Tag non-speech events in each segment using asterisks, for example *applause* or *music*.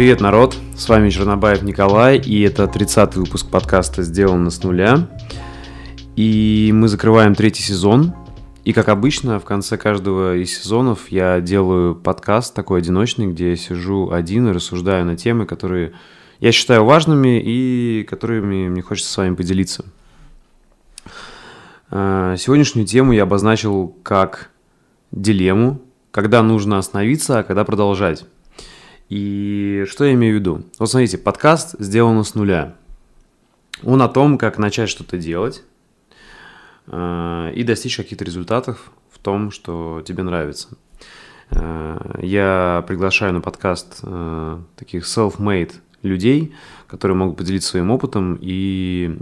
Привет, народ! С вами Чернобаев Николай, и это 30-й выпуск подкаста «Сделано с нуля». И мы закрываем третий сезон. И, как обычно, в конце каждого из сезонов я делаю подкаст такой одиночный, где я сижу один и рассуждаю на темы, которые я считаю важными и которыми мне хочется с вами поделиться. А, сегодняшнюю тему я обозначил как дилемму, когда нужно остановиться, а когда продолжать. И что я имею в виду? Вот смотрите, подкаст сделан с нуля. Он о том, как начать что-то делать э, и достичь каких-то результатов в том, что тебе нравится. Э, я приглашаю на подкаст э, таких self-made людей, которые могут поделиться своим опытом и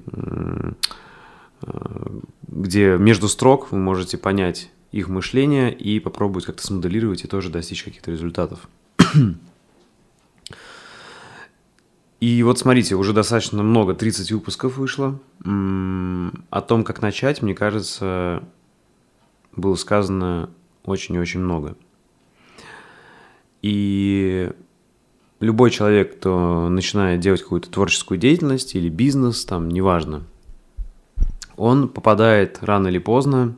где между строк вы можете понять их мышление и попробовать как-то смоделировать и тоже достичь каких-то результатов. И вот смотрите, уже достаточно много, 30 выпусков вышло. О том, как начать, мне кажется, было сказано очень и очень много. И любой человек, кто начинает делать какую-то творческую деятельность или бизнес, там, неважно, он попадает рано или поздно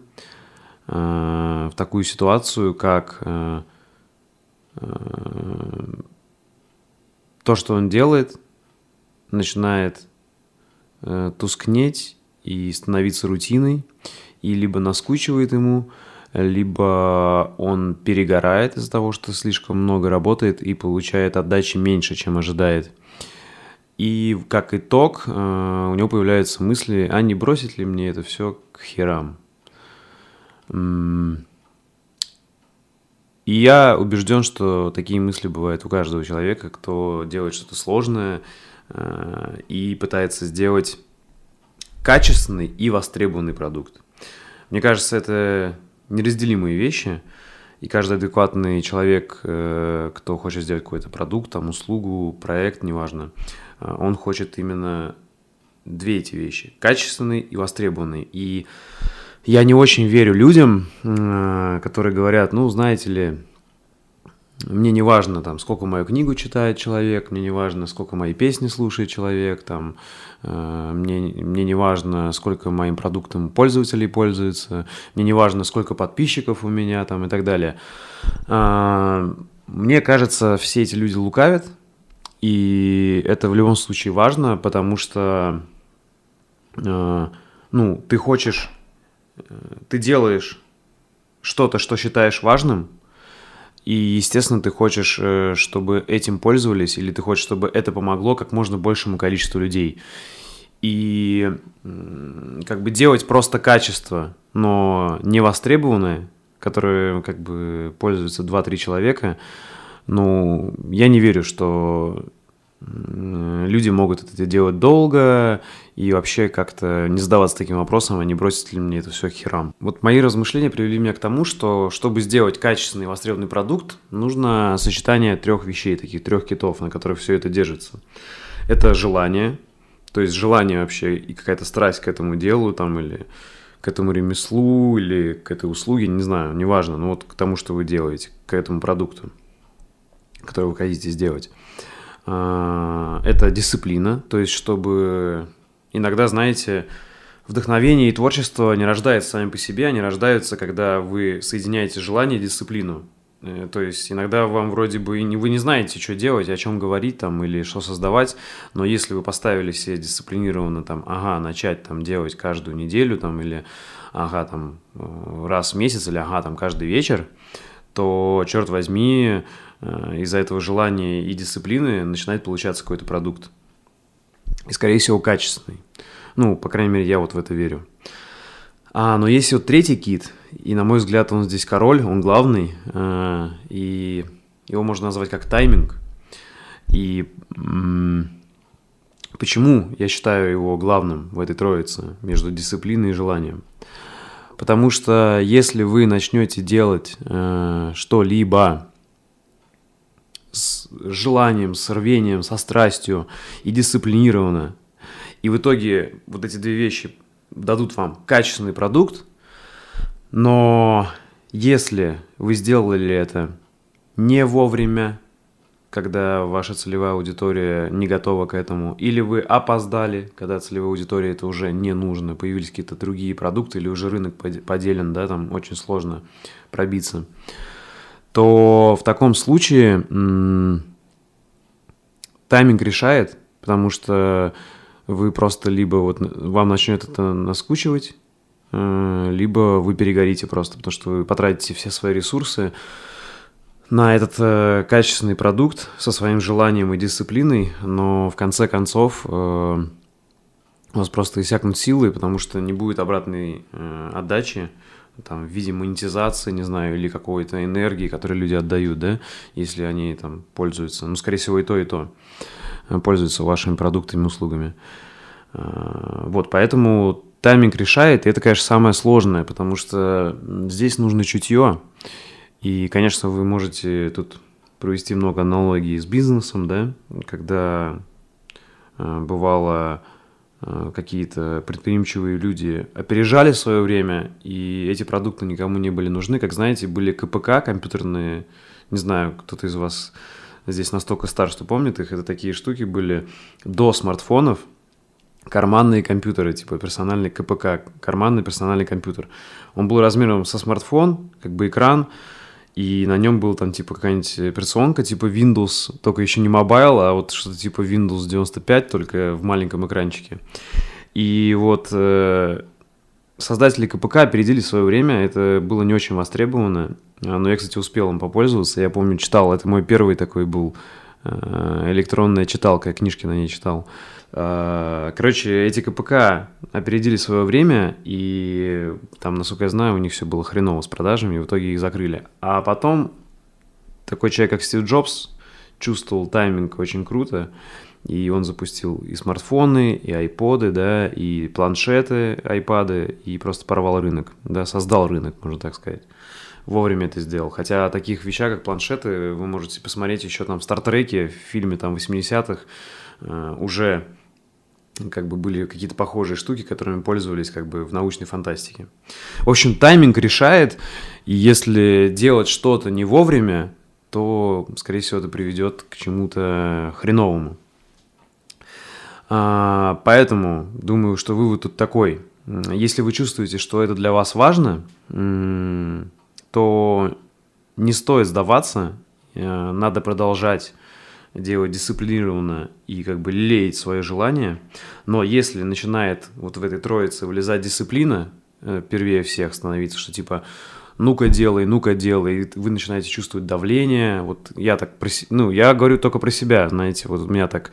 э, в такую ситуацию, как э, э, то, что он делает, начинает э, тускнеть и становиться рутиной, и либо наскучивает ему, либо он перегорает из-за того, что слишком много работает и получает отдачи меньше, чем ожидает. И как итог э, у него появляются мысли, а не бросить ли мне это все к херам? И я убежден, что такие мысли бывают у каждого человека, кто делает что-то сложное, и пытается сделать качественный и востребованный продукт. Мне кажется, это неразделимые вещи, и каждый адекватный человек, э, кто хочет сделать какой-то продукт, там, услугу, проект, неважно, э, он хочет именно две эти вещи – качественный и востребованный. И я не очень верю людям, которые говорят, ну, знаете ли, мне не важно, там, сколько мою книгу читает человек, мне не важно, сколько мои песни слушает человек, там, э, мне, мне не важно, сколько моим продуктом пользователей пользуется, мне не важно, сколько подписчиков у меня там и так далее. Э, мне кажется, все эти люди лукавят, и это в любом случае важно, потому что, э, ну, ты хочешь, э, ты делаешь что-то, что считаешь важным – и, естественно, ты хочешь, э, чтобы этим пользовались, или ты хочешь, чтобы это помогло как можно большему количеству людей. И как бы делать просто качество, но не востребованное, которое как бы пользуются 2-3 человека, ну, я не верю, что люди могут это делать долго и вообще как-то не задаваться таким вопросом, а не бросить ли мне это все херам. Вот мои размышления привели меня к тому, что чтобы сделать качественный востребованный продукт, нужно сочетание трех вещей, таких трех китов, на которых все это держится. Это желание, то есть желание вообще и какая-то страсть к этому делу там или к этому ремеслу или к этой услуге, не знаю, неважно, но вот к тому, что вы делаете, к этому продукту, который вы хотите сделать. А, это дисциплина, то есть чтобы иногда, знаете, вдохновение и творчество не рождаются сами по себе, они рождаются, когда вы соединяете желание и дисциплину. Э, то есть иногда вам вроде бы не, вы не знаете, что делать, о чем говорить там или что создавать, но если вы поставили себе дисциплинированно там, ага, начать там делать каждую неделю там или ага, там э, раз в месяц или ага, там каждый вечер, то, черт возьми, э, из-за этого желания и дисциплины начинает получаться какой-то продукт. И, скорее всего, качественный. Ну, по крайней мере, я вот в это верю. А, но есть вот третий кит, и, на мой взгляд, он здесь король, он главный, э, и его можно назвать как тайминг. И почему я считаю его главным в этой троице между дисциплиной и желанием? Потому что если вы начнете делать э, что-либо с желанием, с рвением, со страстью и дисциплинированно, и в итоге вот эти две вещи дадут вам качественный продукт, но если вы сделали это не вовремя, когда ваша целевая аудитория не готова к этому, или вы опоздали, когда целевой аудитории это уже не нужно, появились какие-то другие продукты, или уже рынок поделен, да, там очень сложно пробиться, то в таком случае тайминг решает, потому что вы просто либо вот вам начнет это наскучивать, э, либо вы перегорите просто, потому что вы потратите все свои ресурсы на этот э, качественный продукт со своим желанием и дисциплиной, но в конце концов э, у вас просто иссякнут силы, потому что не будет обратной э, отдачи там, в виде монетизации, не знаю, или какой-то энергии, которую люди отдают, да, если они там пользуются, ну, скорее всего, и то, и то, э, пользуются вашими продуктами, услугами. Э, вот, поэтому тайминг решает, и это, конечно, самое сложное, потому что здесь нужно чутье, и, конечно, вы можете тут провести много аналогий с бизнесом, да, когда э, бывало э, какие-то предприимчивые люди опережали свое время, и эти продукты никому не были нужны. Как знаете, были КПК компьютерные, не знаю, кто-то из вас здесь настолько стар, что помнит их, это такие штуки были до смартфонов, карманные компьютеры, типа персональный КПК, карманный персональный компьютер. Он был размером со смартфон, как бы экран, и на нем был там типа какая-нибудь операционка типа Windows, только еще не mobile, а вот что-то типа Windows 95, только в маленьком экранчике. И вот э, создатели КПК опередили свое время, это было не очень востребовано, но я, кстати, успел им попользоваться, я помню, читал, это мой первый такой был электронная читалка, я книжки на ней читал. Э, короче, эти КПК опередили свое время, и там, насколько я знаю, у них все было хреново с продажами, и в итоге их закрыли. А потом такой человек, как Стив Джобс, чувствовал тайминг очень круто, и он запустил и смартфоны, и айподы, да, и планшеты, айпады, и просто порвал рынок, да, создал рынок, можно так сказать. Вовремя это сделал. Хотя о таких вещах, как планшеты, вы можете посмотреть еще там в Стартреке, в фильме там 80-х, э, уже как бы были какие-то похожие штуки, которыми пользовались как бы в научной фантастике. В общем, тайминг решает, и если делать что-то не вовремя, то, скорее всего, это приведет к чему-то хреновому. А, поэтому думаю, что вывод тут такой. Если вы чувствуете, что это для вас важно, то не стоит сдаваться, э, надо продолжать делать дисциплинированно и как бы леять свое желание. Но если начинает вот в этой троице вылезать дисциплина, э, первее всех становиться, что типа ну-ка делай, ну-ка делай, и вы начинаете чувствовать давление. Вот я так, про, ну, я говорю только про себя, знаете, вот у меня так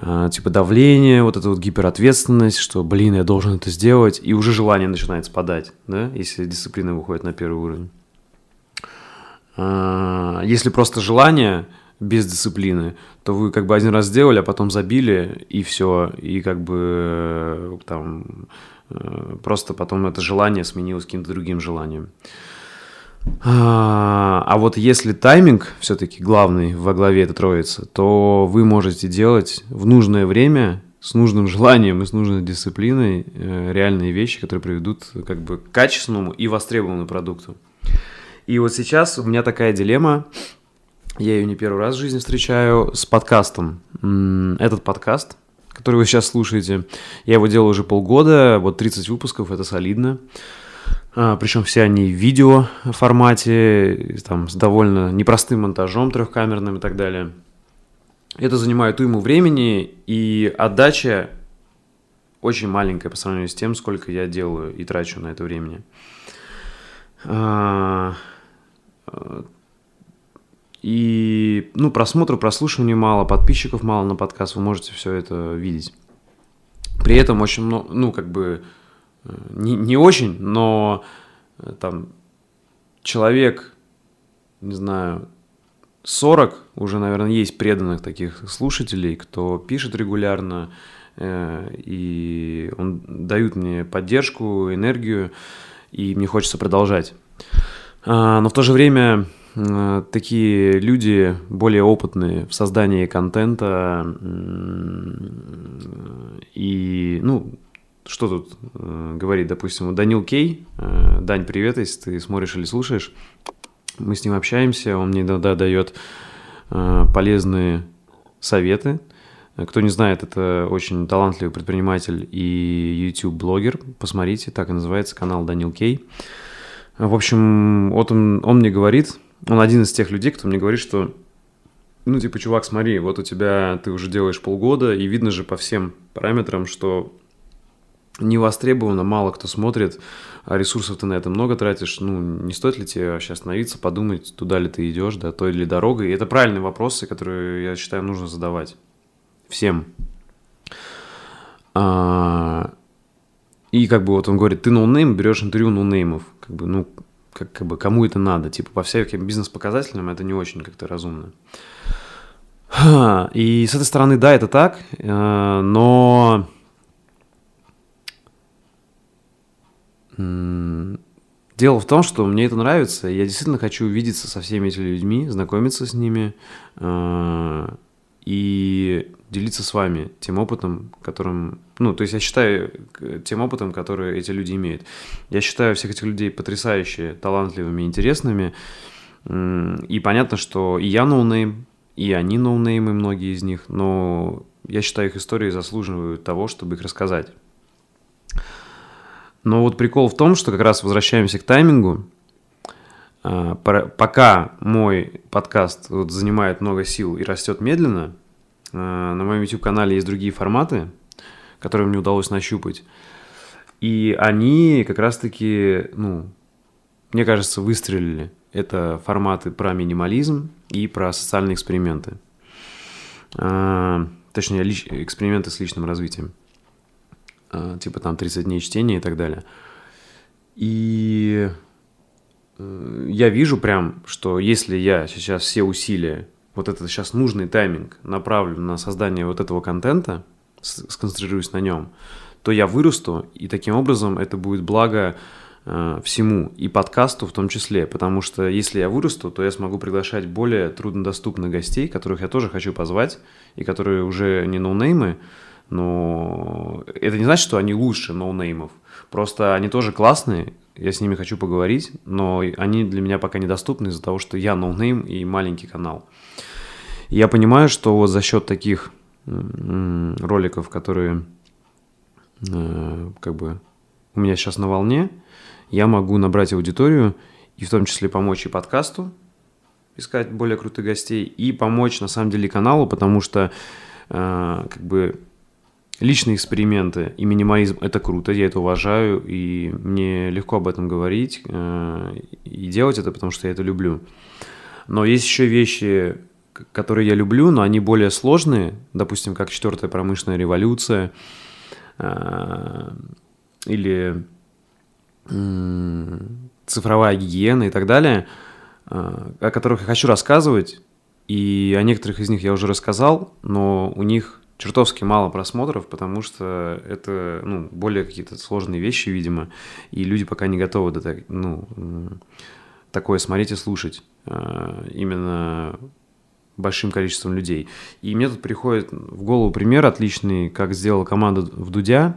типа давление, вот эта вот гиперответственность, что, блин, я должен это сделать, и уже желание начинает спадать, да, если дисциплина выходит на первый уровень. А, если просто желание, без дисциплины, то вы как бы один раз сделали, а потом забили, и все, и как бы э, там э, просто потом это желание сменилось каким-то другим желанием. А, а вот если тайминг все-таки главный во главе этой троицы, то вы можете делать в нужное время с нужным желанием и с нужной дисциплиной э, реальные вещи, которые приведут как бы к качественному и востребованному продукту. И вот сейчас у меня такая дилемма, я ее не первый раз в жизни встречаю с подкастом. Этот подкаст, который вы сейчас слушаете, я его делал уже полгода, вот 30 выпусков, это солидно. А, Причем все они в видео формате, там, с довольно непростым монтажом трехкамерным и так далее. Это занимает уйму времени, и отдача очень маленькая по сравнению с тем, сколько я делаю и трачу на это времени. А, и, ну, просмотров, прослушиваний мало, подписчиков мало на подкаст, вы можете все это видеть. При этом очень много, ну, как бы, э, не, не очень, но э, там человек, не знаю, 40 уже, наверное, есть преданных таких слушателей, кто пишет регулярно, э, и он дают мне поддержку, энергию, и мне хочется продолжать. А, но в то же время Э, такие люди более опытные в создании контента и, ну, что тут э, говорить, допустим, Данил Кей, э, Дань, привет, если ты смотришь или слушаешь, мы с ним общаемся, он мне иногда дает полезные советы. Кто не знает, это очень талантливый предприниматель и YouTube-блогер. Посмотрите, так и называется канал Данил Кей. В общем, вот он, он мне говорит, он один из тех людей, кто мне говорит, что ну, типа, чувак, смотри, вот у тебя ты уже делаешь полгода, и видно же по всем параметрам, что не востребовано, мало кто смотрит, а ресурсов ты на это много тратишь, ну, не стоит ли тебе вообще остановиться, подумать, туда ли ты идешь, да, той ли дорогой. И это правильные вопросы, которые, я считаю, нужно задавать всем. А, и как бы вот он говорит, ты ноунейм, берешь интервью ноунеймов. Как бы, ну, как, как бы кому это надо? Типа по всяким бизнес-показателям это не очень как-то разумно. И с этой стороны, да, это так, э, но дело в том, что мне это нравится, я действительно хочу увидеться со всеми этими людьми, знакомиться с ними, э, и делиться с вами тем опытом, которым... Ну, то есть я считаю тем опытом, который эти люди имеют. Я считаю всех этих людей потрясающе талантливыми, интересными. И понятно, что и я ноунейм, и они ноунеймы, многие из них, но я считаю, их истории заслуживают того, чтобы их рассказать. Но вот прикол в том, что как раз возвращаемся к таймингу. А, пока мой подкаст вот занимает много сил и растет медленно, а, на моем YouTube-канале есть другие форматы, которые мне удалось нащупать. И они как раз-таки, ну, мне кажется, выстрелили. Это форматы про минимализм и про социальные эксперименты. А, точнее, эксперименты с личным развитием. Типа там 30 дней чтения и так далее. И Э, я вижу прям, что если я сейчас все усилия, вот этот сейчас нужный тайминг направлю на создание вот этого контента, сконцентрируюсь на нем, то я вырасту, и таким образом это будет благо э, всему, и подкасту в том числе, потому что если я вырасту, то я смогу приглашать более труднодоступных гостей, которых я тоже хочу позвать, и которые уже не ноунеймы, но это не значит, что они лучше ноунеймов, просто они тоже классные, я с ними хочу поговорить, но они для меня пока недоступны из-за того, что я ноунейм и маленький канал. Я понимаю, что вот за счет таких роликов, которые э, как бы у меня сейчас на волне, я могу набрать аудиторию и в том числе помочь и подкасту, искать более крутых гостей, и помочь на самом деле каналу, потому что э, как бы Личные эксперименты и минимализм – это круто, я это уважаю, и мне легко об этом говорить э, и делать это, потому что я это люблю. Но есть еще вещи, которые я люблю, но они более сложные, допустим, как четвертая промышленная революция э, или цифровая гигиена и так далее, э, о которых я хочу рассказывать, и о некоторых из них я уже рассказал, но у них чертовски мало просмотров, потому что это ну, более какие-то сложные вещи, видимо, и люди пока не готовы до, ну, такое смотреть и слушать э, именно большим количеством людей. И мне тут приходит в голову пример отличный, как сделала команда в Дудя.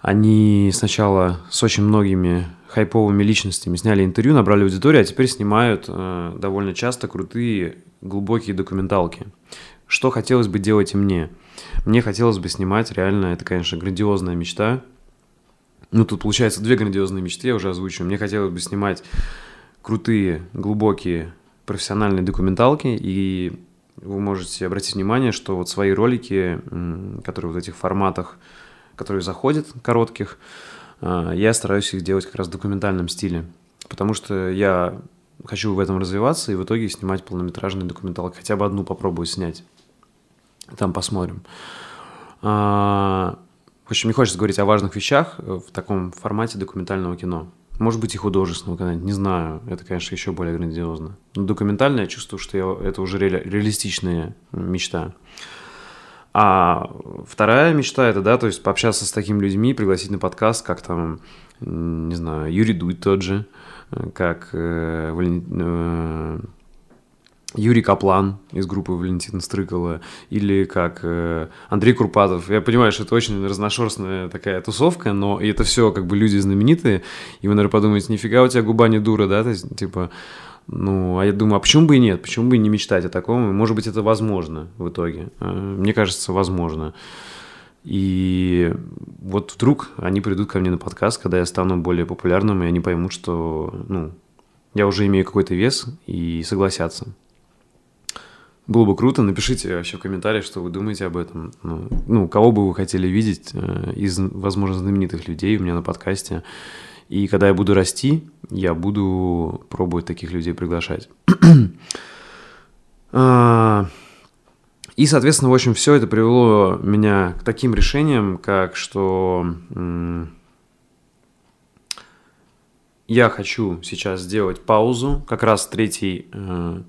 Они сначала с очень многими хайповыми личностями сняли интервью, набрали аудиторию, а теперь снимают э, довольно часто крутые глубокие документалки что хотелось бы делать и мне. Мне хотелось бы снимать, реально, это, конечно, грандиозная мечта. Ну, тут получается две грандиозные мечты, я уже озвучу. Мне хотелось бы снимать крутые, глубокие, профессиональные документалки, и вы можете обратить внимание, что вот свои ролики, которые в этих форматах, которые заходят, коротких, а, я стараюсь их делать как раз в документальном стиле, потому что я хочу в этом развиваться и в итоге снимать полнометражные документалки, хотя бы одну попробую снять. Там посмотрим. А, в общем, не хочется говорить о важных вещах в таком формате документального кино. Может быть, и художественного когда-нибудь, не знаю. Это, конечно, еще более грандиозно. Но документальное, я чувствую, что я, это уже ре, реалистичная мечта. А вторая мечта это, да, то есть пообщаться с такими людьми, пригласить на подкаст, как там, не знаю, Юрий Дудь тот же, как э, Вален... э, Юрий Каплан из группы Валентина Стрыкала, или как э, Андрей Курпатов. Я понимаю, что это очень разношерстная такая тусовка, но и это все как бы люди знаменитые, и вы, наверное, подумаете, нифига у тебя губа не дура, да, то есть, типа, Ну, а я думаю, а почему бы и нет? Почему бы и не мечтать о таком? Может быть, это возможно в итоге. Э, мне кажется, возможно. И вот вдруг они придут ко мне на подкаст, когда я стану более популярным, и они поймут, что ну, я уже имею какой-то вес, и согласятся. Было бы круто, напишите вообще в комментариях, что вы думаете об этом. Ну, ну кого бы вы хотели видеть э, из, возможно, знаменитых людей у меня на подкасте. И когда я буду расти, я буду пробовать таких людей приглашать. *clears throat* А, и, соответственно, в общем, все это привело меня к таким решениям, как что я хочу сейчас сделать паузу. Как раз третий, э,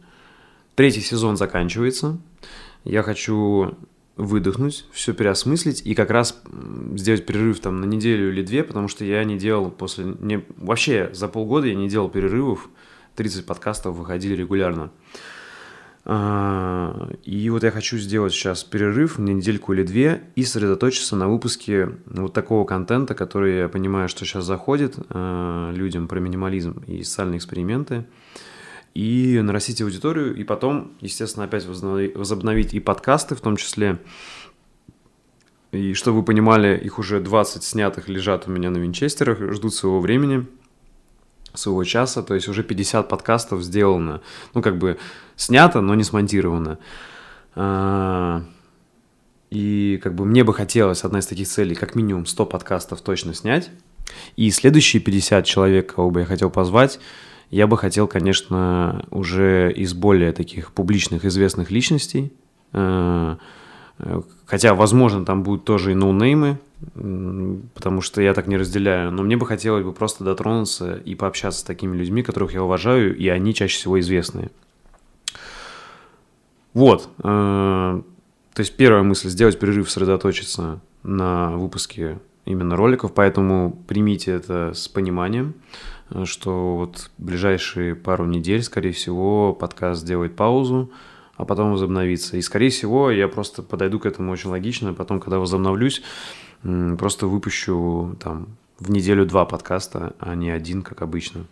третий сезон заканчивается. Я хочу выдохнуть, все переосмыслить и как раз сделать перерыв там на неделю или две, потому что я не делал после... Не, вообще за полгода я не делал перерывов, 30 подкастов выходили регулярно. А, и вот я хочу сделать сейчас перерыв на недельку или две и сосредоточиться на выпуске вот такого контента, который я понимаю, что сейчас заходит а, людям про минимализм и социальные эксперименты и нарастить аудиторию, и потом, естественно, опять возобновить и подкасты в том числе. И чтобы вы понимали, их уже 20 снятых лежат у меня на винчестерах, ждут своего времени, своего часа, то есть уже 50 подкастов сделано. Ну, как бы снято, но не смонтировано. А, и как бы мне бы хотелось, одна из таких целей, как минимум 100 подкастов точно снять. И следующие 50 человек, кого бы я хотел позвать, я бы хотел, конечно, уже из более таких публичных известных личностей, э, хотя, возможно, там будут тоже и ноунеймы, потому что я так не разделяю, но мне бы хотелось бы просто дотронуться и пообщаться с такими людьми, которых я уважаю, и они чаще всего известные. Вот. Э, то есть первая мысль – сделать перерыв, сосредоточиться на выпуске именно роликов, поэтому примите это с пониманием. Э, что вот ближайшие пару недель, скорее всего, подкаст сделает паузу, а потом возобновится. И, скорее всего, я просто подойду к этому очень логично. Потом, когда возобновлюсь, просто выпущу там в неделю два подкаста, а не один, как обычно.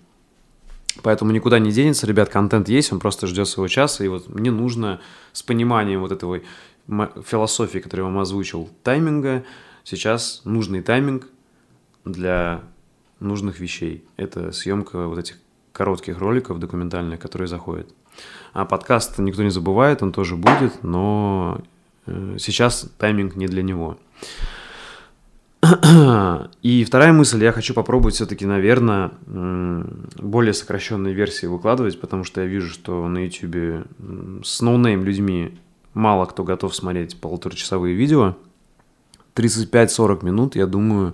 Поэтому никуда не денется, ребят, контент есть, он просто ждет своего часа, и вот мне нужно с пониманием вот этого философии, которую я вам озвучил, тайминга, сейчас нужный тайминг для нужных вещей. Это съемка вот этих коротких роликов документальных, которые заходят. А подкаст никто не забывает, он тоже будет, но э, сейчас тайминг не для него. *clears throat* И вторая мысль, я хочу попробовать все-таки, наверное, более сокращенные версии выкладывать, потому что я вижу, что на YouTube с ноунейм людьми мало кто готов смотреть полуторачасовые видео. 35-40 минут, я думаю,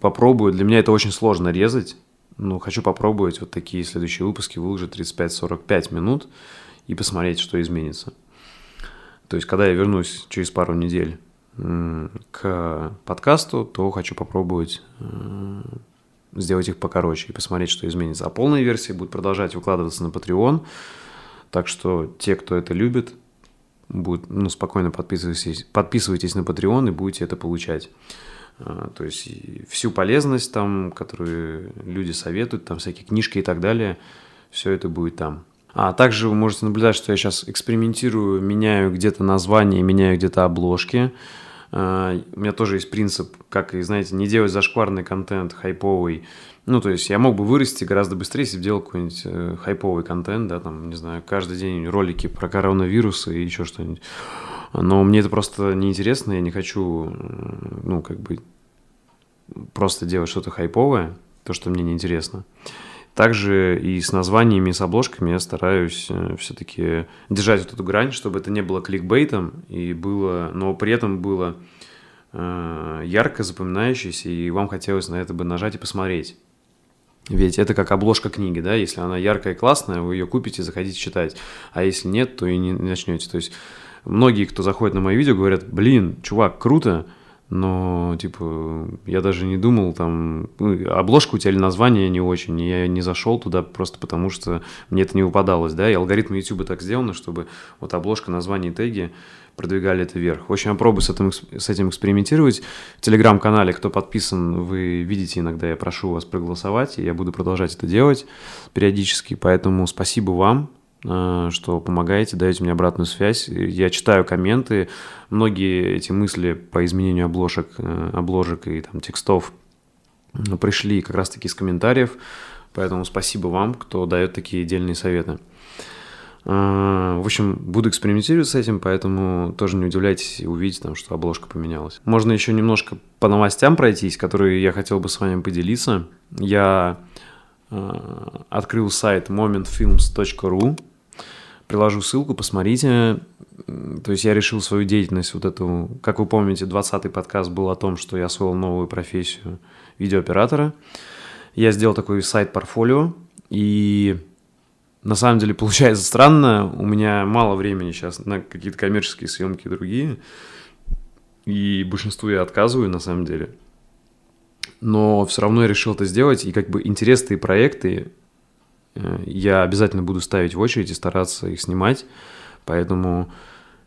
попробую. Для меня это очень сложно резать. Ну, хочу попробовать вот такие следующие выпуски выложить 35-45 минут и посмотреть, что изменится. То есть, когда я вернусь через пару недель к подкасту, то хочу попробовать э, сделать их покороче и посмотреть, что изменится. А полные версии будут продолжать выкладываться на Patreon. Так что те, кто это любит, будут, ну, спокойно подписывайтесь, подписывайтесь на Patreon и будете это получать. А, то есть всю полезность там, которую люди советуют, там всякие книжки и так далее, все это будет там. А также вы можете наблюдать, что я сейчас экспериментирую, меняю где-то название, меняю где-то обложки. А, у меня тоже есть принцип, как и, знаете, не делать зашкварный контент, хайповый. Ну, то есть я мог бы вырасти гораздо быстрее, если бы делал какой-нибудь э, хайповый контент, да, там, не знаю, каждый день ролики про коронавирус и еще что-нибудь. Но мне это просто неинтересно, я не хочу, ну, как бы, просто делать что-то хайповое, то, что мне неинтересно. Также и с названиями, и с обложками я стараюсь э, все-таки держать вот эту грань, чтобы это не было кликбейтом, и было, но при этом было э, ярко запоминающееся, и вам хотелось на это бы нажать и посмотреть. Ведь это как обложка книги, да, если она яркая и классная, вы ее купите, заходите читать, а если нет, то и не начнете. То есть многие, кто заходит на мои видео, говорят, блин, чувак, круто, но, типа, я даже не думал, там, ну, обложка у тебя или название не очень, и я не зашел туда просто потому, что мне это не выпадалось, да, и алгоритмы YouTube так сделаны, чтобы вот обложка, название и теги продвигали это вверх. В общем, я пробую с этим, с этим экспериментировать. В телеграм-канале, кто подписан, вы видите иногда, я прошу вас проголосовать, и я буду продолжать это делать периодически, поэтому спасибо вам, что помогаете, даете мне обратную связь. Я читаю комменты, многие эти мысли по изменению обложек, э, обложек и там текстов пришли как раз-таки из комментариев, поэтому спасибо вам, кто дает такие отдельные советы. В общем, буду экспериментировать с этим, поэтому тоже не удивляйтесь и увидите, там, что обложка поменялась. Можно еще немножко по новостям пройтись, которые я хотел бы с вами поделиться. Я э, открыл сайт momentfilms.ru, приложу ссылку, посмотрите. То есть я решил свою деятельность вот эту... Как вы помните, 20-й подкаст был о том, что я освоил новую профессию видеооператора. Я сделал такой сайт-портфолио, и на самом деле *laughs* получается странно. У меня мало времени сейчас на какие-то коммерческие съемки и другие. И большинству я отказываю на самом деле. Но все равно я решил это сделать. И как бы интересные проекты я обязательно буду ставить в очередь и стараться их снимать. Поэтому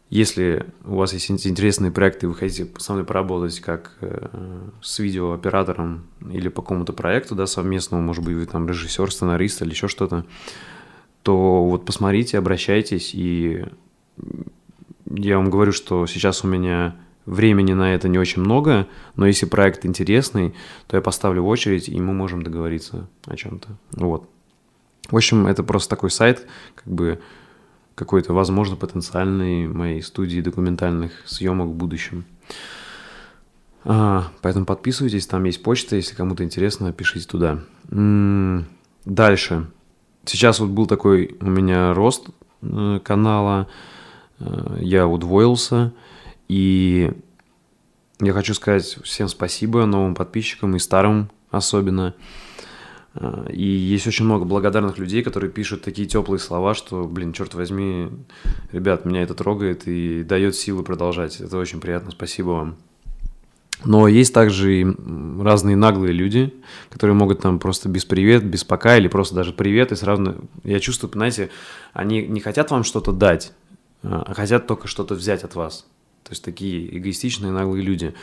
если у вас есть интересные проекты, вы хотите со мной поработать как э, с видеооператором или по какому-то проекту, да, совместному, может быть, вы там режиссер, сценарист или еще что-то, то вот посмотрите, обращайтесь, и я вам говорю, что сейчас у меня времени на это не очень много, но если проект интересный, то я поставлю в очередь, и мы можем договориться о чем-то. Вот. В общем, это просто такой сайт, как бы какой-то, возможно, потенциальный моей студии документальных съемок в будущем. А, поэтому подписывайтесь, там есть почта, если кому-то интересно, пишите туда. М-м- дальше сейчас вот был такой у меня рост э, канала, э, я удвоился, и я хочу сказать всем спасибо новым подписчикам и старым особенно. И есть очень много благодарных людей, которые пишут такие теплые слова, что, блин, черт возьми, ребят, меня это трогает и дает силы продолжать. Это очень приятно, спасибо вам. Но есть также и разные наглые люди, которые могут там просто без привет, без пока или просто даже привет и сразу... Я чувствую, знаете, они не хотят вам что-то дать, а хотят только что-то взять от вас. То есть такие эгоистичные наглые люди.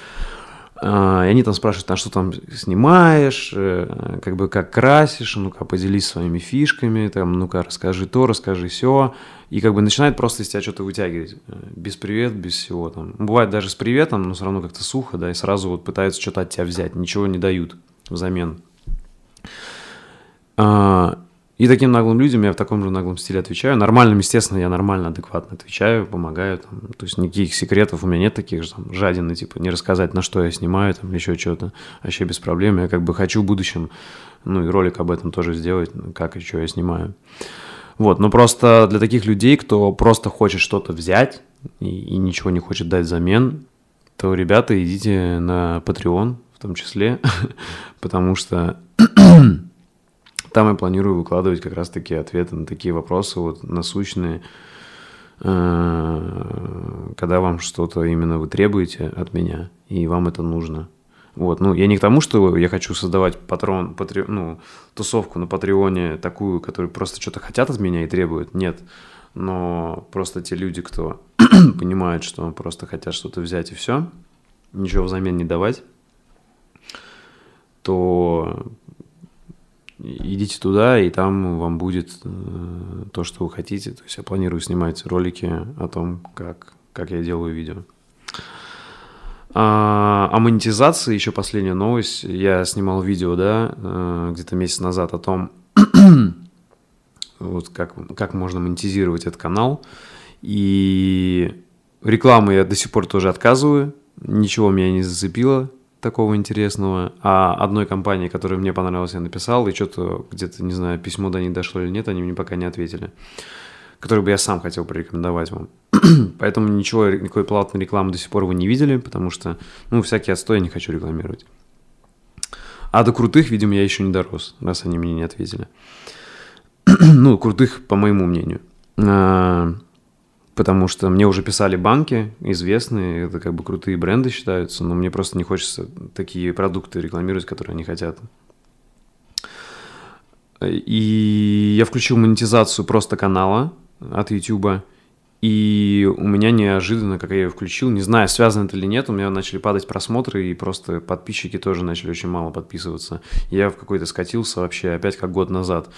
А, и они там спрашивают, а что там снимаешь, э, как бы как красишь, ну-ка поделись своими фишками, там, ну-ка расскажи то, расскажи все. И как бы начинает просто из тебя что-то вытягивать. Э, без привет, без всего там. Бывает даже с приветом, но все равно как-то сухо, да, и сразу вот пытаются что-то от тебя взять, ничего не дают взамен. И таким наглым людям я в таком же наглом стиле отвечаю. Нормальным, естественно, я нормально, адекватно отвечаю, помогаю. Там, то есть никаких секретов у меня нет таких же, там, жадины, типа, не рассказать, на что я снимаю, там, еще что-то. Вообще без проблем. Я как бы хочу в будущем, ну, и ролик об этом тоже сделать, как и что я снимаю. Вот, но просто для таких людей, кто просто хочет что-то взять и, и ничего не хочет дать взамен, то, ребята, идите на Patreon в том числе, *laughs* потому что там я планирую выкладывать как раз-таки ответы на такие вопросы, вот насущные, э, когда вам что-то именно вы требуете от меня, и вам это нужно. Вот, ну, я не к тому, что я хочу создавать патрон, патри, ну, тусовку на Патреоне такую, которую просто что-то хотят от меня и требуют. Нет. Но просто те люди, кто *clears throat* понимают, что просто хотят что-то взять и все, ничего взамен не давать, то идите туда, и там вам будет э, то, что вы хотите. То есть я планирую снимать ролики о том, как, как я делаю видео. А, о монетизации еще последняя новость. Я снимал видео, да, э, где-то месяц назад о том, вот как, как можно монетизировать этот канал. И рекламу я до сих пор тоже отказываю. Ничего меня не зацепило такого интересного. А одной компании, которая мне понравилась, я написал, и что-то где-то, не знаю, письмо до них дошло или нет, они мне пока не ответили. Который бы я сам хотел порекомендовать вам. *clears throat* Поэтому ничего, никакой платной рекламы до сих пор вы не видели, потому что, ну, всякие отстой я не хочу рекламировать. А до крутых, видимо, я еще не дорос, раз они мне не ответили. *clears throat* ну, крутых, по моему мнению. Потому что мне уже писали банки известные, это как бы крутые бренды считаются, но мне просто не хочется такие продукты рекламировать, которые они хотят. И я включил монетизацию просто канала от YouTube, и у меня неожиданно, как я ее включил, не знаю, связано это или нет, у меня начали падать просмотры, и просто подписчики тоже начали очень мало подписываться. Я в какой-то скатился вообще опять как год назад.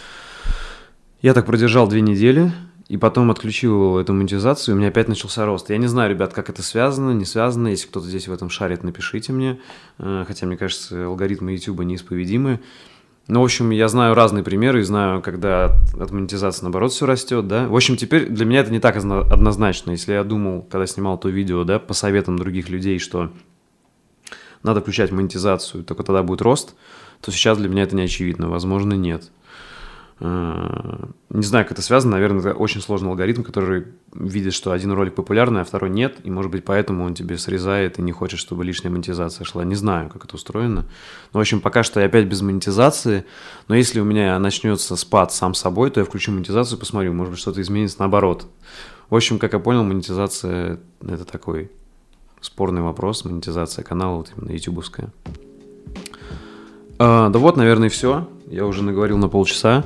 Я так продержал две недели, и потом отключил эту монетизацию, и у меня опять начался рост. Я не знаю, ребят, как это связано, не связано. Если кто-то здесь в этом шарит, напишите мне. Э, хотя, мне кажется, алгоритмы YouTube неисповедимы. Ну, в общем, я знаю разные примеры и знаю, когда от монетизации, наоборот, все растет, да. В общем, теперь для меня это не так однозначно. Если я думал, когда снимал то видео, да, по советам других людей, что надо включать монетизацию, только тогда будет рост, то сейчас для меня это не очевидно. Возможно, нет. Э, не знаю, как это связано. Наверное, это очень сложный алгоритм, который видит, что один ролик популярный, а второй нет. И, может быть, поэтому он тебе срезает и не хочет, чтобы лишняя монетизация шла. Не знаю, как это устроено. Но, в общем, пока что я опять без монетизации. Но если у меня начнется спад сам собой, то я включу монетизацию посмотрю. Может быть, что-то изменится наоборот. В общем, как я понял, монетизация – это такой спорный вопрос. Монетизация канала, вот именно ютубовская. А, да вот, наверное, и все. Я уже наговорил на полчаса.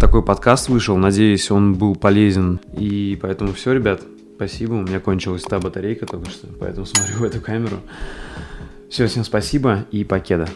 Такой подкаст вышел. Надеюсь, он был полезен. И поэтому все, ребят. Спасибо. У меня кончилась та батарейка только что, поэтому смотрю в эту камеру. Все, всем спасибо и покеда.